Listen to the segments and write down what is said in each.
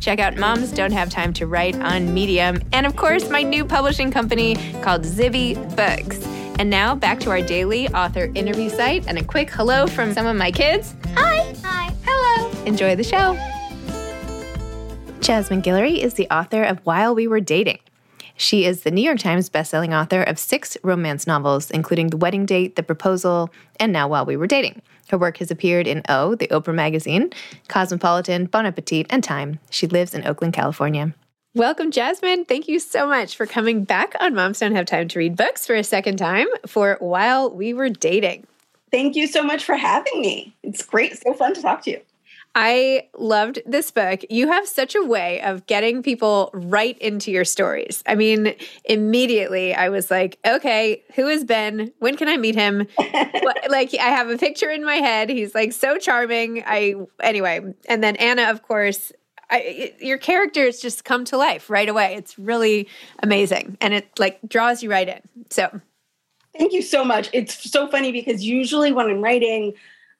Check out Moms Don't Have Time to Write on Medium. And of course, my new publishing company called Zibby Books. And now back to our daily author interview site and a quick hello from some of my kids. Hi. Hi. Hello. Enjoy the show. Jasmine Guillory is the author of While We Were Dating. She is the New York Times bestselling author of six romance novels, including The Wedding Date, The Proposal, and Now While We Were Dating. Her work has appeared in O, the Oprah magazine, Cosmopolitan, Bon Appetit, and Time. She lives in Oakland, California. Welcome, Jasmine. Thank you so much for coming back on Moms Don't Have Time to Read Books for a second time for While We Were Dating. Thank you so much for having me. It's great. So fun to talk to you. I loved this book. You have such a way of getting people right into your stories. I mean, immediately I was like, okay, who is Ben? When can I meet him? like, I have a picture in my head. He's like so charming. I, anyway. And then Anna, of course, I, it, your characters just come to life right away. It's really amazing. And it like draws you right in. So, thank you so much. It's so funny because usually when I'm writing,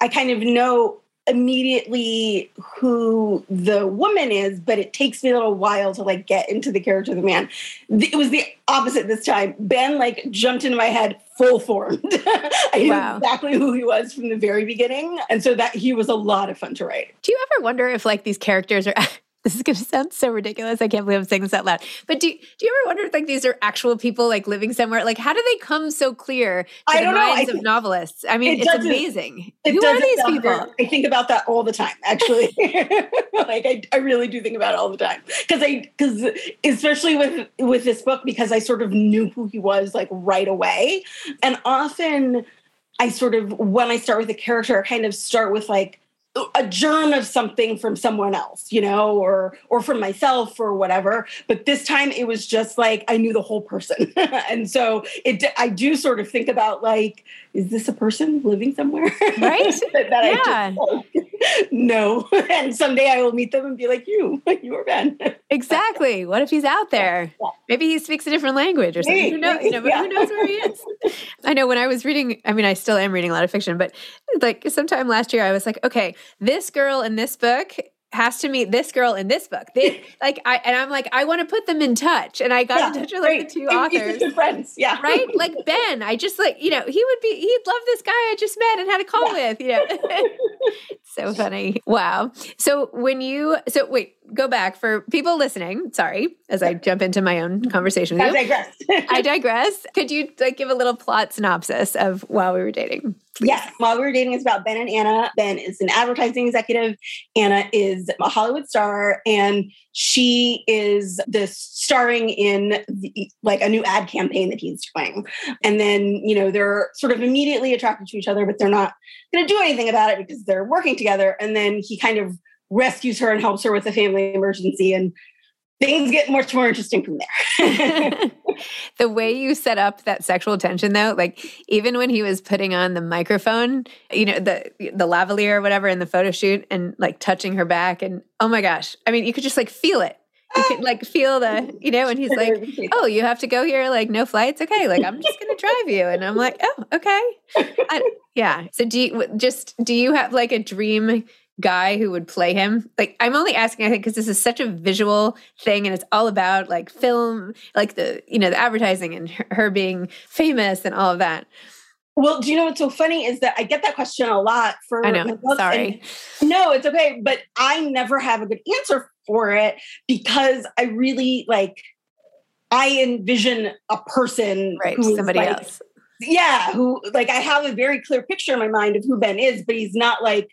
I kind of know immediately who the woman is, but it takes me a little while to like get into the character of the man. It was the opposite this time. Ben like jumped into my head full formed. I wow. knew exactly who he was from the very beginning. And so that he was a lot of fun to write. Do you ever wonder if like these characters are this is going to sound so ridiculous. I can't believe I'm saying this out loud. But do, do you ever wonder if like these are actual people like living somewhere? Like, how do they come so clear to I the minds of novelists? I mean, it it's amazing. It Who are these people? I think about that all the time, actually. like, I, I really do think about it all the time because I because especially with with this book because I sort of knew who he was like right away, and often I sort of when I start with a character, I kind of start with like a germ of something from someone else you know or or from myself or whatever. But this time it was just like i knew the whole person. And so it i do sort of think about like is this a person living somewhere? Right? That yeah. I no. And someday i will meet them and be like you you are ben exactly. What if he's out there? Maybe he speaks a different language or something. Who knows? You know yeah. who knows where he is? I know when i was reading i mean i still am reading a lot of fiction but like sometime last year i was like okay this girl in this book has to meet this girl in this book. They like I and I'm like I want to put them in touch, and I got yeah, in touch with like the two authors, good friends, yeah, right. Like Ben, I just like you know he would be he'd love this guy I just met and had a call yeah. with, you know. so funny, wow. So when you so wait, go back for people listening. Sorry, as I jump into my own conversation with I digress. I digress. Could you like give a little plot synopsis of while we were dating? Please? Yes, while we were dating is about Ben and Anna. Ben is an advertising executive. Anna is a Hollywood star, and she is the starring in the, like a new ad campaign that he's doing. And then you know they're sort of immediately attracted to each other, but they're not going to do anything about it because they're working together. And then he kind of rescues her and helps her with a family emergency and things get much more interesting from there. the way you set up that sexual tension though, like even when he was putting on the microphone, you know, the the lavalier or whatever in the photo shoot and like touching her back and oh my gosh. I mean, you could just like feel it. you could like feel the, you know, and he's like, "Oh, you have to go here, like no flights, okay? Like I'm just gonna drive you," and I'm like, "Oh, okay." I, yeah. So do you just do you have like a dream guy who would play him? Like I'm only asking, I think, because this is such a visual thing, and it's all about like film, like the you know the advertising and her, her being famous and all of that. Well, do you know what's so funny is that I get that question a lot for I know. Sorry. no, it's okay, but I never have a good answer for it because I really like I envision a person right, somebody like, else. Yeah, who like I have a very clear picture in my mind of who Ben is, but he's not like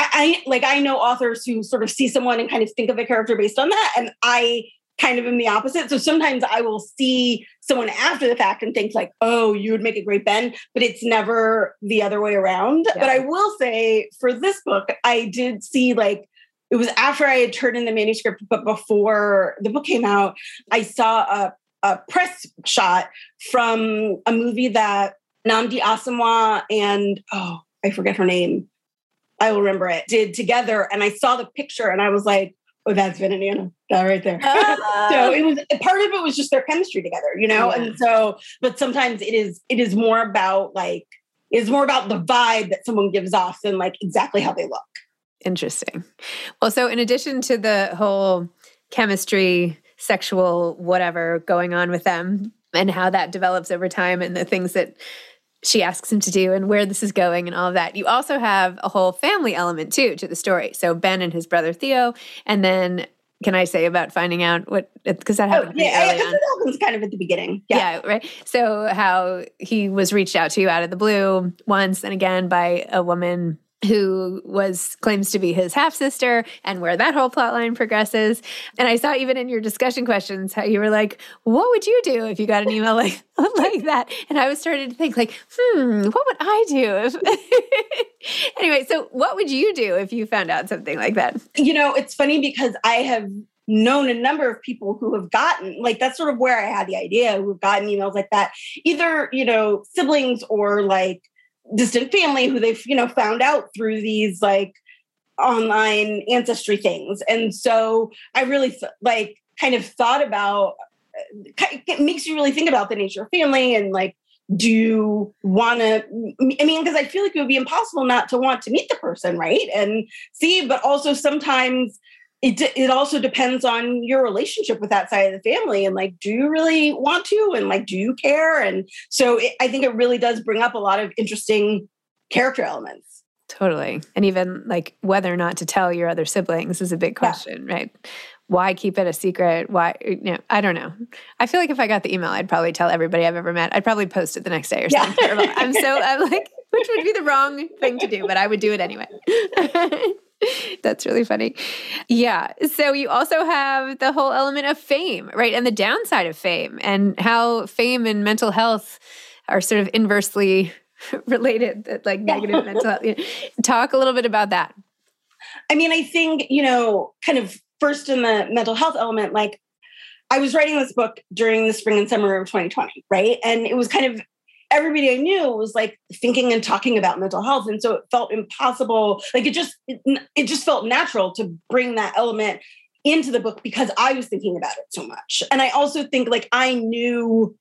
I, I like I know authors who sort of see someone and kind of think of a character based on that, and I kind of am the opposite. So sometimes I will see someone after the fact and think like, "Oh, you would make a great Ben," but it's never the other way around. Yeah. But I will say for this book, I did see like it was after I had turned in the manuscript, but before the book came out, I saw a, a press shot from a movie that Nnamdi Asomugha and oh, I forget her name. I will remember it. Did together, and I saw the picture, and I was like, "Oh, that's Vin and Anna, that right there." Uh, so it was part of it was just their chemistry together, you know. Yeah. And so, but sometimes it is it is more about like is more about the vibe that someone gives off than like exactly how they look. Interesting. Well, so in addition to the whole chemistry, sexual, whatever going on with them, and how that develops over time, and the things that she asks him to do, and where this is going, and all of that, you also have a whole family element too to the story. So Ben and his brother Theo, and then can I say about finding out what because that oh, happened? Oh, yeah, early that happens kind of at the beginning. Yeah. yeah, right. So how he was reached out to out of the blue once and again by a woman who was claims to be his half sister and where that whole plot line progresses. And i saw even in your discussion questions how you were like what would you do if you got an email like like that? And i was starting to think like hmm what would i do if anyway so what would you do if you found out something like that? You know it's funny because i have known a number of people who have gotten like that's sort of where i had the idea who have gotten emails like that either you know siblings or like distant family who they've you know found out through these like online ancestry things. And so i really like kind of thought about uh, it makes you really think about the nature of family and like do you want to i mean because i feel like it would be impossible not to want to meet the person right? And see but also sometimes it it also depends on your relationship with that side of the family and like do you really want to? And like do you care? And so it, i think it really does bring up a lot of interesting character elements. Totally. And even like whether or not to tell your other siblings is a big question yeah. right? Why keep it a secret? Why you know i don't know. I feel like if i got the email i'd probably tell everybody i've ever met. I'd probably post it the next day or something. Yeah. i'm so i'm like which would be the wrong thing to do but i would do it anyway That's really funny. Yeah. So you also have the whole element of fame, right? And the downside of fame and how fame and mental health are sort of inversely related, like negative mental health. Talk a little bit about that. I mean, I think, you know, kind of first in the mental health element, like I was writing this book during the spring and summer of 2020, right? And it was kind of everybody I knew was like thinking and talking about mental health. And so it felt impossible. Like it just, it, it just felt natural to bring that element into the book because I was thinking about it so much. And I also think like I knew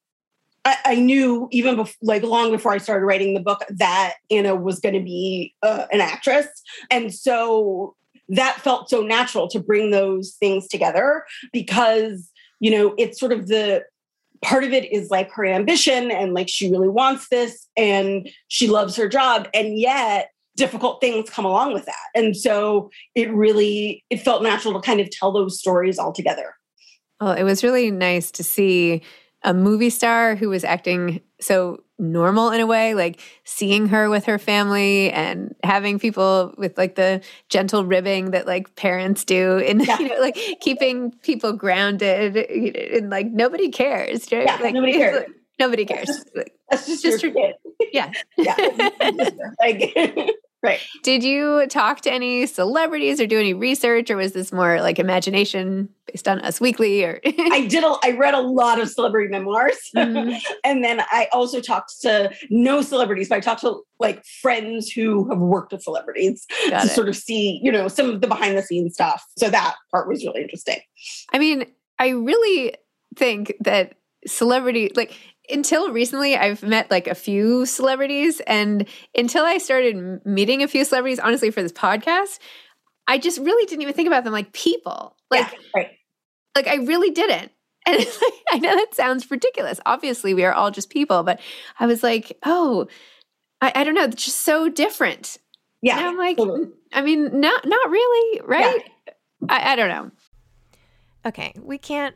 I, knew even before, like long before I started writing the book that Anna was going to be uh, an actress, and so that felt so natural to bring those things together because you know it's sort of the part of it is like her ambition and like she really wants this and she loves her job and yet difficult things come along with that. And so it really it felt natural to kind of tell those stories all together. Well it was really nice to see a movie star who was acting so normal in a way, like seeing her with her family and having people with like the gentle ribbing that like parents do and yeah. you know like keeping people grounded and like nobody cares. Right? Yeah, like nobody cares. Like, nobody cares. That's just, that's just, just your kid. Yeah. yeah. like Right. Did you talk to any celebrities or do any research, or was this more like imagination based on Us Weekly or I did a, I read a lot of celebrity memoirs. Mm-hmm. and then I also talked to no celebrities, but I talked to like friends who have worked with celebrities Got to it. sort of see, you know, some of the behind the scenes stuff. So that part was really interesting. I mean, I really think that celebrity like until recently I've met like a few celebrities and until I started meeting a few celebrities honestly for this podcast I just really didn't even think about them like people like yeah, right. like I really didn't and like, I know that sounds ridiculous obviously we are all just people but I was like oh I, I don't know it's just so different yeah and I'm like totally. Mm, I mean not not really right yeah. I, I don't know okay we can't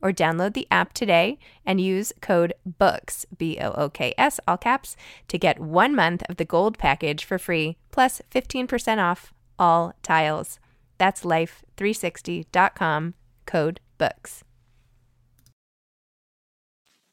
or download the app today and use code BOOKS, B O O K S, all caps, to get one month of the gold package for free, plus 15% off all tiles. That's life360.com, code BOOKS.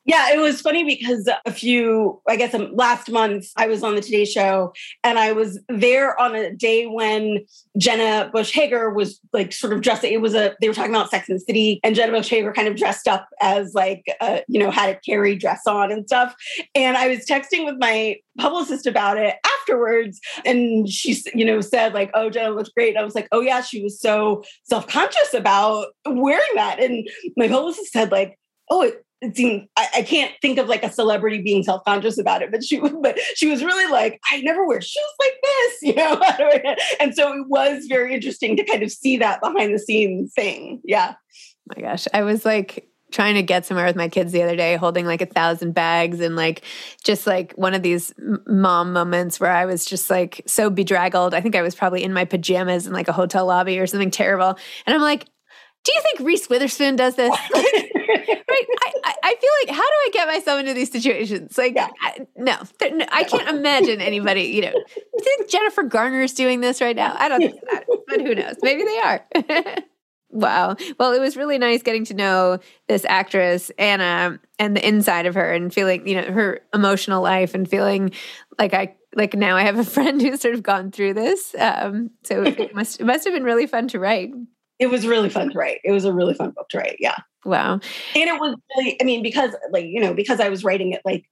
Yeah, it was funny because a few, I guess um, last month, I was on the Today Show and I was there on a day when Jenna Bush Hager was like sort of dressed. It was a, they were talking about Sex and the City and Jenna Bush Hager kind of dressed up as like, uh, you know, had a Carrie dress on and stuff. And I was texting with my publicist about it afterwards. And she, you know, said like, oh, Jenna looks great. I was like, oh yeah, she was so self-conscious about wearing that. And my publicist said like, oh, it, it seemed I, I, can't think of like a celebrity being self-conscious about it, but she but she was really like, I never wear shoes like this, you know. and so it was very interesting to kind of see that behind the scenes thing. Yeah. Oh my gosh. I was like trying to get somewhere with my kids the other day, holding like a thousand bags and like just like one of these mom moments where I was just like so bedraggled. I think I was probably in my pajamas in like a hotel lobby or something terrible. And I'm like, do you think Reese Witherspoon does this? right? I, I feel like how do I get myself into these situations? Like, yeah. I, no, no, I can't imagine anybody. You know, think Jennifer Garner is doing this right now? I don't think that, but who knows? Maybe they are. wow. Well, it was really nice getting to know this actress Anna and the inside of her, and feeling you know her emotional life, and feeling like I like now I have a friend who's sort of gone through this. Um, so it must it must have been really fun to write it was really fun to write. It was a really fun book to write. Yeah. Wow. And it was really, I mean, because like, you know, because I was writing it like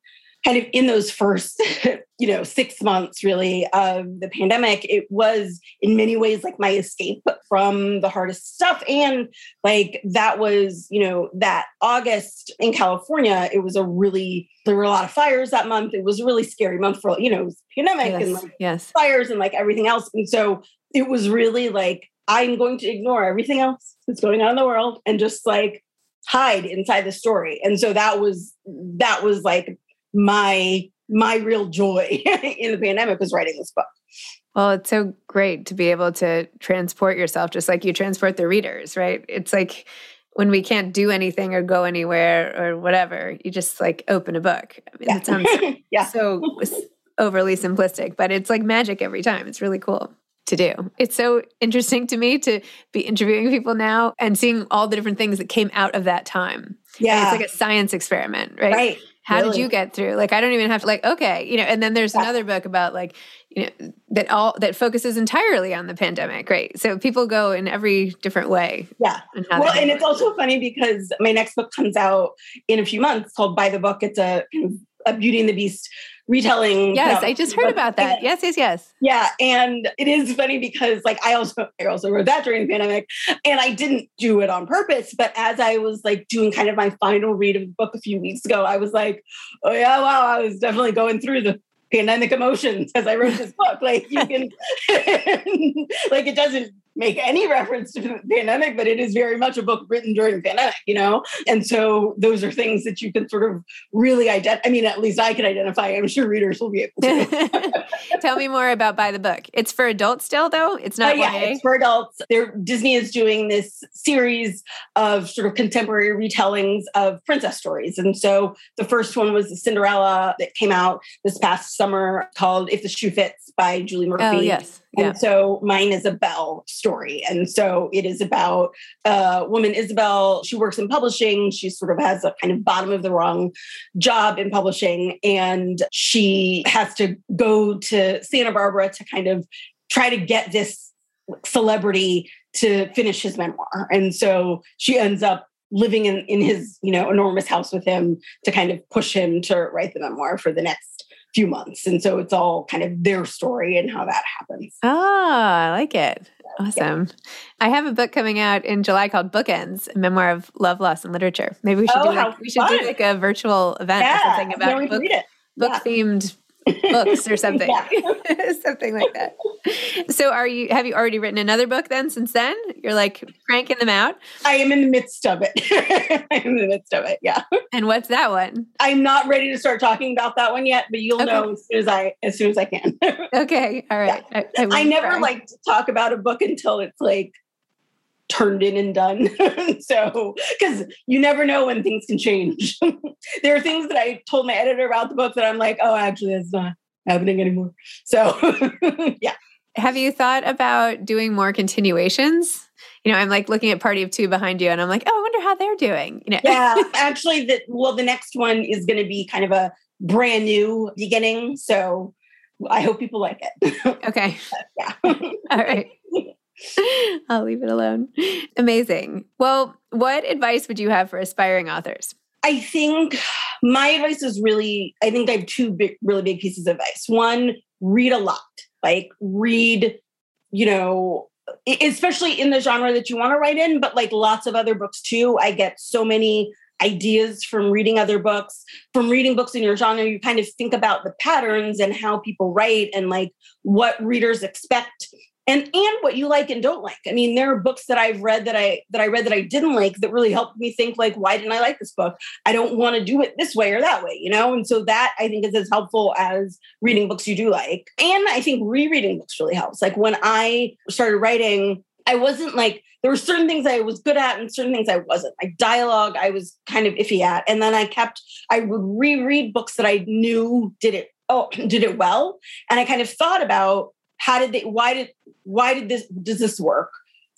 kind of in those first, you know, six months really of the pandemic, it was in many ways like my escape from the hardest stuff. And like that was, you know, that August in California, it was a really, there were a lot of fires that month. It was a really scary month for, you know, pandemic yes, and like yes. fires and like everything else. And so it was really like I'm going to ignore everything else that's going on in the world and just like hide inside the story. And so that was that was like my my real joy in the pandemic was writing this book. Well, it's so great to be able to transport yourself just like you transport the readers, right? It's like when we can't do anything or go anywhere or whatever, you just like open a book. I mean, yeah. it sounds yeah. so overly simplistic, but it's like magic every time. It's really cool. To do. It's so interesting to me to be interviewing people now and seeing all the different things that came out of that time. Yeah. And it's like a science experiment, right? Right. How really. did you get through? Like, I don't even have to, like, okay, you know, and then there's Yeah. another book about like, you know, that all that focuses entirely on the pandemic, right? So people go in every different way. Yeah. And Well, and it's also funny because my next book comes out in a few months called By the Book. It's a a Beauty and the Beast retelling. Yes, novel. I just heard about that. And- Yes, yes, yes. Yeah, and it is funny because like I also I also wrote that during the pandemic, and I didn't do it on purpose. But as I was like doing kind of my final read of the book a few weeks ago, I was like, oh yeah, wow, I was definitely going through the pandemic emotions as I wrote this book. Like you can, like it doesn't make any reference to the pandemic, but it is very much a book written during the pandemic, you know? And so those are things that you can sort of really identify. I mean, at least I can identify. I'm sure readers will be able to. Tell me more about By the Book. It's for adults still, though? It's Uh, not yeah, it's for adults. They're, Disney is doing this series of sort of contemporary retellings of princess stories. And so the first one was Cinderella that came out this past summer called If the Shoe Fits by Julie Murphy. Oh, yes. Yeah. And so mine is a Belle story. And so it is about a woman, Isabel. She works in publishing. She sort of has a kind of bottom of the rung job in publishing. And she has to go to Santa Barbara to kind of try to get this celebrity to finish his memoir. And so she ends up living in, in his, you know, enormous house with him to kind of push him to write the memoir for the next few months. And so it's all kind of their story and how that happens. Oh, I like it. Awesome. I have a book coming out in July called Bookends, a memoir of love, loss, and literature. Maybe we should Oh, do like we should do like a virtual event or something about book, book Yeah. themed books or something. Something like that. So are you have you already written another book then since then? You're like cranking them out. I am in the midst of it. I'm in the midst of it. Yeah. And what's that one? I'm not ready to start talking about that one yet, but you'll Okay. know as soon as I as soon as I can. Okay. All right. I, I, I never try. like to talk about a book until it's like turned in and done. so, because you never know when things can change. there are things that I told my editor about the book that I'm like, oh, actually, that's not happening anymore. So, yeah. Have you thought about doing more continuations? You know, I'm like looking at Party of Two behind you, and I'm like, oh, I wonder how they're doing. You know, Yeah. Actually, that well, the next one is going to be kind of a brand new beginning. So, I hope people like it. okay, yeah. all right. I'll leave it alone. Amazing. Well, what advice would you have for aspiring authors? I think my advice is really, I think I have two big, really big pieces of advice. One, read a lot, like read, you know, especially in the genre that you want to write in, but like lots of other books too. I get so many ideas from reading other books, from reading books in your genre. You kind of think about the patterns and how people write and like what readers expect and and what you like and don't like. I mean, there are books that I've read that I that I read that I didn't like that really helped me think like, why didn't I like this book? I don't want to do it this way or that way, you know? And so that I think is as helpful as reading books you do like. And I think rereading books really helps. Like when I started writing, I wasn't like there were certain things I was good at and certain things I wasn't. Like dialogue, I was kind of iffy at. And then I kept I would reread books that I knew did it oh did it well. And I kind of thought about how did they why did why did this does this work?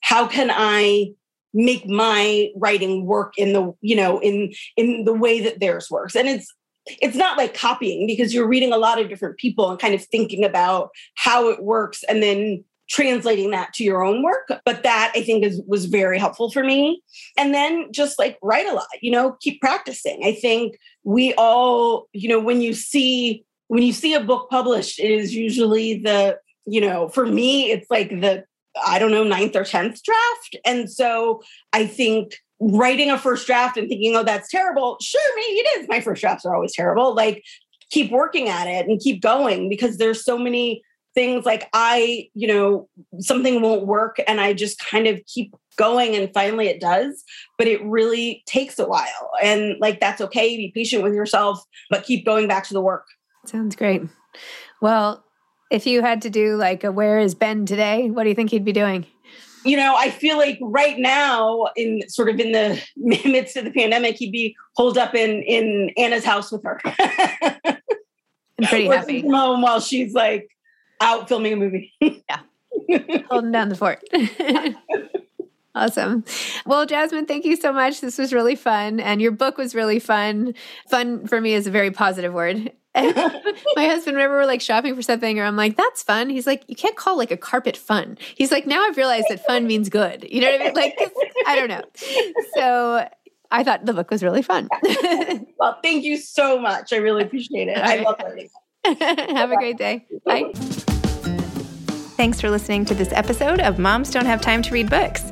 How can i make my writing work in the you know in in the way that theirs works? And it's it's not like copying because you're reading a lot of different people and kind of thinking about how it works and then translating that to your own work. But that i think is was very helpful for me. And then just like write a lot you know keep practicing. I think we all you know when you see when you see a book published it is usually the you know, for me, it's like the, I don't know, ninth or 10th draft. And so I think writing a first draft and thinking, oh, that's terrible. Sure, maybe it is. My first drafts are always terrible. Like, keep working at it and keep going because there's so many things like I, you know, something won't work and I just kind of keep going and finally it does. But it really takes a while. And like, that's okay. Be patient with yourself, but keep going back to the work. Sounds great. Well, if you had to do like a where is Ben today, what do you think he'd be doing? You know, I feel like right now, in sort of in the midst of the pandemic, he'd be holed up in in Anna's house with her, I'm pretty Working happy. from home while she's like out filming a movie. Yeah. holding down the fort. Awesome. Well, Jasmine, thank you so much. This was really fun. And your book was really fun. Fun for me is a very positive word. my husband, whenever we're like shopping for something, or I'm like, that's fun. He's like, you can't call like a carpet fun. He's like, now I've realized that fun means good. You know what I mean? Like, I don't know. So I thought the book was really fun. well, thank you so much. I really appreciate it. I love learning. Have a great day. Bye. Thanks for listening to this episode of Moms Don't Have Time to Read Books.